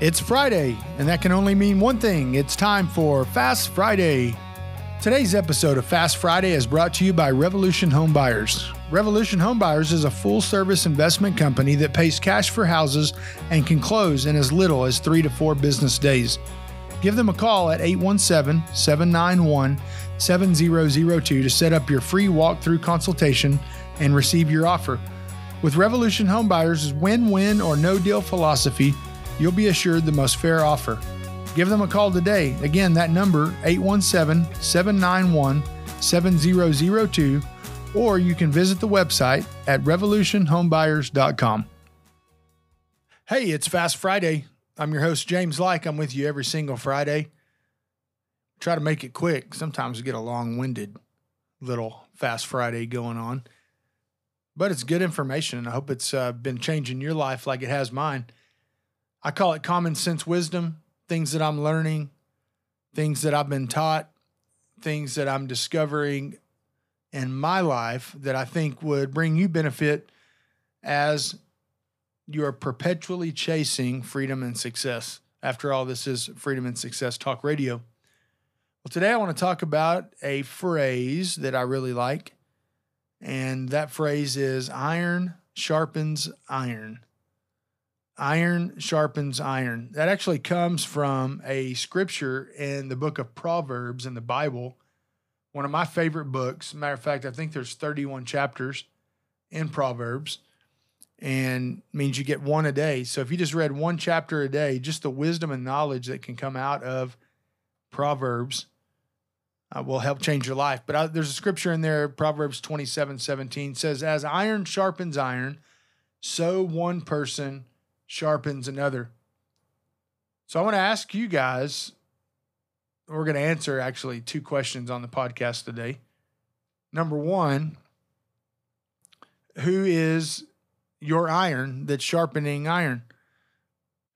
It's Friday, and that can only mean one thing. It's time for Fast Friday. Today's episode of Fast Friday is brought to you by Revolution Home Buyers. Revolution Home Buyers is a full service investment company that pays cash for houses and can close in as little as three to four business days. Give them a call at 817 791 7002 to set up your free walkthrough consultation and receive your offer. With Revolution Home Buyers' win win or no deal philosophy, you'll be assured the most fair offer. Give them a call today. Again, that number 817 791 7002 or you can visit the website at revolutionhomebuyers.com. Hey, it's Fast Friday. I'm your host, James Like. I'm with you every single Friday. Try to make it quick. Sometimes we get a long winded little Fast Friday going on, but it's good information. And I hope it's uh, been changing your life like it has mine. I call it common sense wisdom, things that I'm learning, things that I've been taught, things that I'm discovering in my life that I think would bring you benefit as you are perpetually chasing freedom and success. After all, this is Freedom and Success Talk Radio. Well, today I want to talk about a phrase that I really like, and that phrase is iron sharpens iron. Iron sharpens iron. That actually comes from a scripture in the book of Proverbs in the Bible one of my favorite books. Matter of fact, I think there's 31 chapters in Proverbs and means you get one a day. So if you just read one chapter a day, just the wisdom and knowledge that can come out of Proverbs uh, will help change your life. But I, there's a scripture in there, Proverbs 27 17 says, As iron sharpens iron, so one person sharpens another. So I want to ask you guys we're going to answer actually two questions on the podcast today. Number one, who is your iron that's sharpening iron?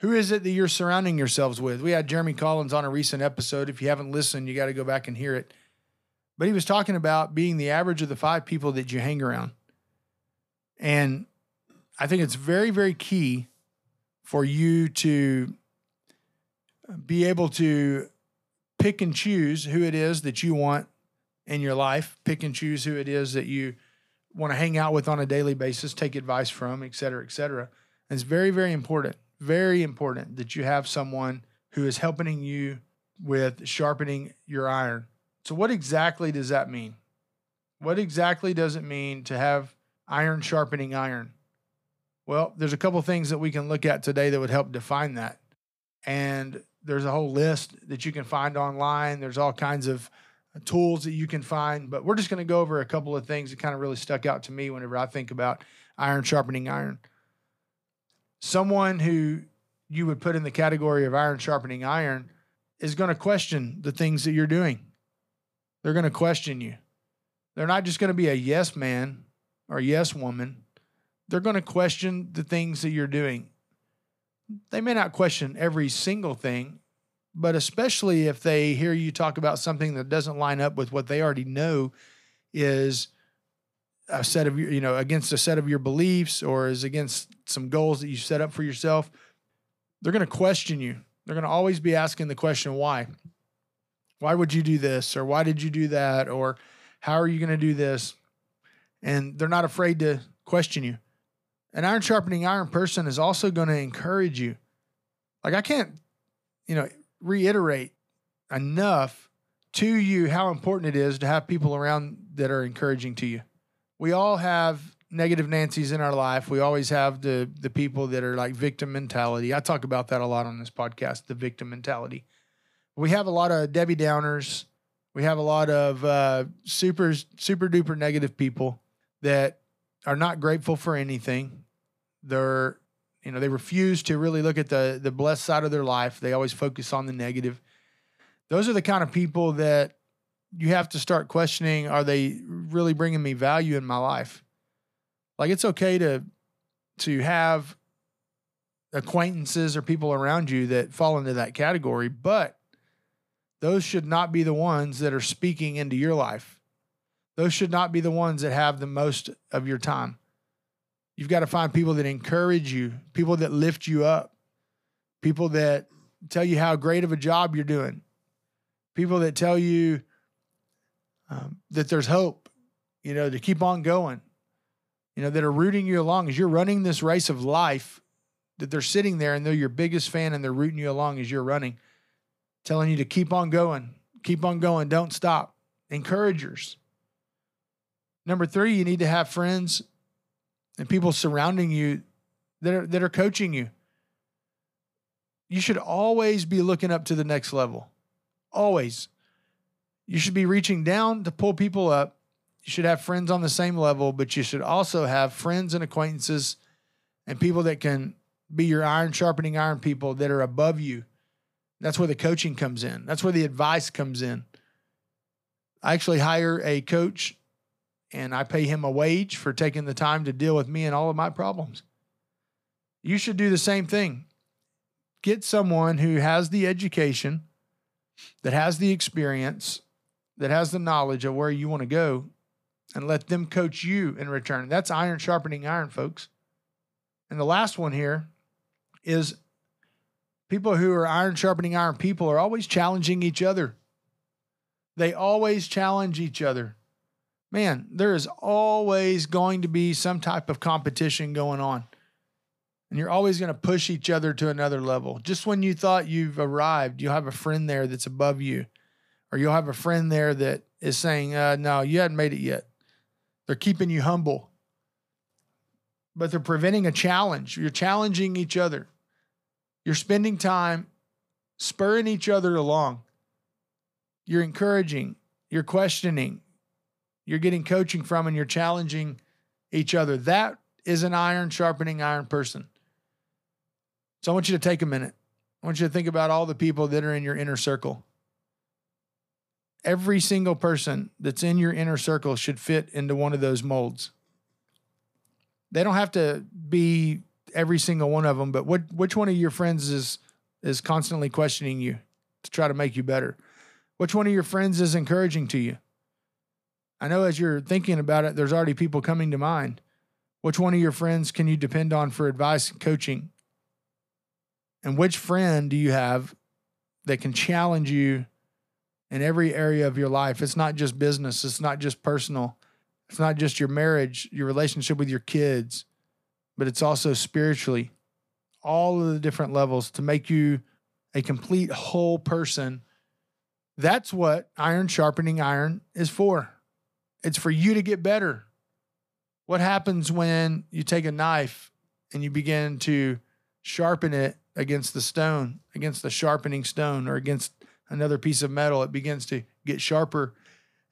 Who is it that you're surrounding yourselves with? We had Jeremy Collins on a recent episode. If you haven't listened, you got to go back and hear it. But he was talking about being the average of the five people that you hang around. And I think it's very, very key for you to uh, be able to pick and choose who it is that you want in your life, pick and choose who it is that you want to hang out with on a daily basis, take advice from, et cetera, et cetera. And it's very, very important, very important that you have someone who is helping you with sharpening your iron. So, what exactly does that mean? What exactly does it mean to have iron sharpening iron? Well, there's a couple things that we can look at today that would help define that. And there's a whole list that you can find online. There's all kinds of uh, tools that you can find, but we're just going to go over a couple of things that kind of really stuck out to me whenever I think about iron sharpening iron. Someone who you would put in the category of iron sharpening iron is going to question the things that you're doing. They're going to question you. They're not just going to be a yes man or yes woman. They're going to question the things that you're doing they may not question every single thing, but especially if they hear you talk about something that doesn't line up with what they already know is a set of your, you know, against a set of your beliefs or is against some goals that you set up for yourself, they're going to question you. They're going to always be asking the question, why? Why would you do this? Or why did you do that? Or how are you going to do this? And they're not afraid to question you. An iron sharpening iron person is also going to encourage you. Like I can't, you know, reiterate enough to you how important it is to have people around that are encouraging to you. We all have negative Nancy's in our life. We always have the the people that are like victim mentality. I talk about that a lot on this podcast, the victim mentality. We have a lot of Debbie Downers. We have a lot of uh, super super duper negative people that are not grateful for anything. They're, you know, they refuse to really look at the the blessed side of their life. They always focus on the negative. Those are the kind of people that you have to start questioning are they really bringing me value in my life? Like it's okay to to have acquaintances or people around you that fall into that category, but those should not be the ones that are speaking into your life. Those should not be the ones that have the most of your time. You've got to find people that encourage you, people that lift you up, people that tell you how great of a job you're doing, people that tell you um, that there's hope, you know, to keep on going, you know, that are rooting you along as you're running this race of life, that they're sitting there and they're your biggest fan and they're rooting you along as you're running, telling you to keep on going, keep on going, don't stop. Encouragers. Number three, you need to have friends and people surrounding you that are that are coaching you. You should always be looking up to the next level. Always. You should be reaching down to pull people up. You should have friends on the same level, but you should also have friends and acquaintances and people that can be your iron sharpening iron people that are above you. That's where the coaching comes in. That's where the advice comes in. I actually hire a coach and I pay him a wage for taking the time to deal with me and all of my problems. You should do the same thing. Get someone who has the education, that has the experience, that has the knowledge of where you want to go, and let them coach you in return. That's iron sharpening iron, folks. And the last one here is people who are iron sharpening iron people are always challenging each other. They always challenge each other man, there is always going to be some type of competition going on. And you're always going to push each other to another level. Just when you thought you've arrived, you'll have a friend there that's above you, or you'll have a friend there that is saying, uh, No, you hadn't made it yet. They're keeping you humble, but they're preventing a challenge. You're challenging each other. You're spending time spurring each other along. You're encouraging, you're questioning, you're getting coaching from and you're challenging each other. That is an iron sharpening iron person. So I want you to take a minute. I want you to think about all the people that are in your inner circle. Every single person that's in your inner circle should fit into one of those molds. They don't have to be every single one of them, but what which one of your friends is is constantly questioning you to try to make you better? Which one of your friends is encouraging to you? I know as you're thinking about it, there's already people coming to mind. Which one of your friends can you depend on for advice and coaching? And which friend do you have that can challenge you in every area of your life? It's not just business, it's not just personal, it's not just your marriage, your relationship with your kids, but it's also spiritually, all of the different levels to make you a complete whole person. That's what iron sharpening iron is for. It's for you to get better. What happens when you take a knife and you begin to sharpen it against the stone, against the sharpening stone, or against another piece of metal? It begins to get sharper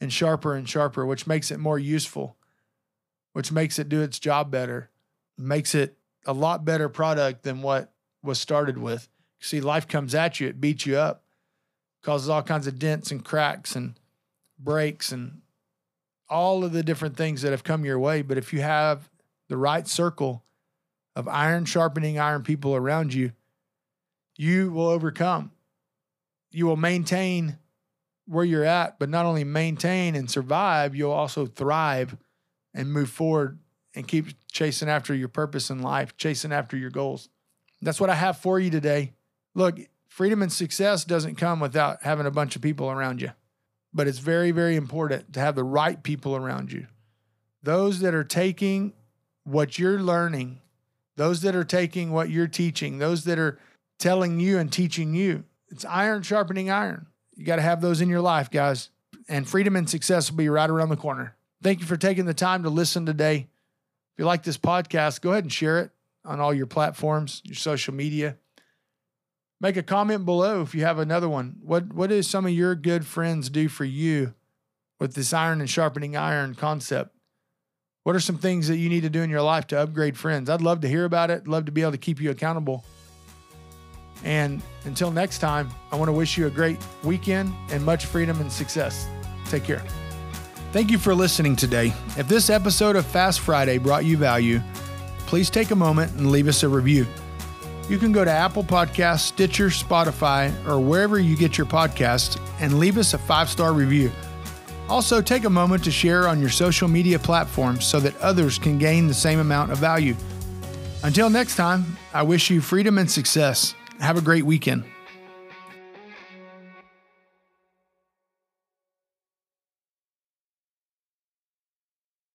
and sharper and sharper, which makes it more useful, which makes it do its job better, makes it a lot better product than what was started with. See, life comes at you, it beats you up, causes all kinds of dents and cracks and breaks and all of the different things that have come your way. But if you have the right circle of iron sharpening iron people around you, you will overcome. You will maintain where you're at, but not only maintain and survive, you'll also thrive and move forward and keep chasing after your purpose in life, chasing after your goals. That's what I have for you today. Look, freedom and success doesn't come without having a bunch of people around you but it's very, very important to have the right people around you. Those that are taking what you're learning, those that are taking what you're teaching, those that are telling you and teaching you. It's iron sharpening iron. You got to have those in your life, guys. And freedom and success will be right around the corner. Thank you for taking the time to listen today. If you like this podcast, go ahead and share it on all your platforms, your social media. Make a comment below if you have another one. What what does some of your good friends do for you with this iron and sharpening iron concept? What are some things that you need to do in your life to upgrade friends? I'd love to hear about it. Love to be able to keep you accountable. And until next time, I want to wish you a great weekend and much freedom and success. Take care. Thank you for listening today. If this episode of Fast Friday brought you value, please take a moment and leave us a review. You can go to Apple Podcasts, Stitcher, Spotify, or wherever you get your podcasts and leave us a five star review. Also, take a moment to share on your social media platforms so that others can gain the same amount of value. Until next time, I wish you freedom and success. Have a great weekend.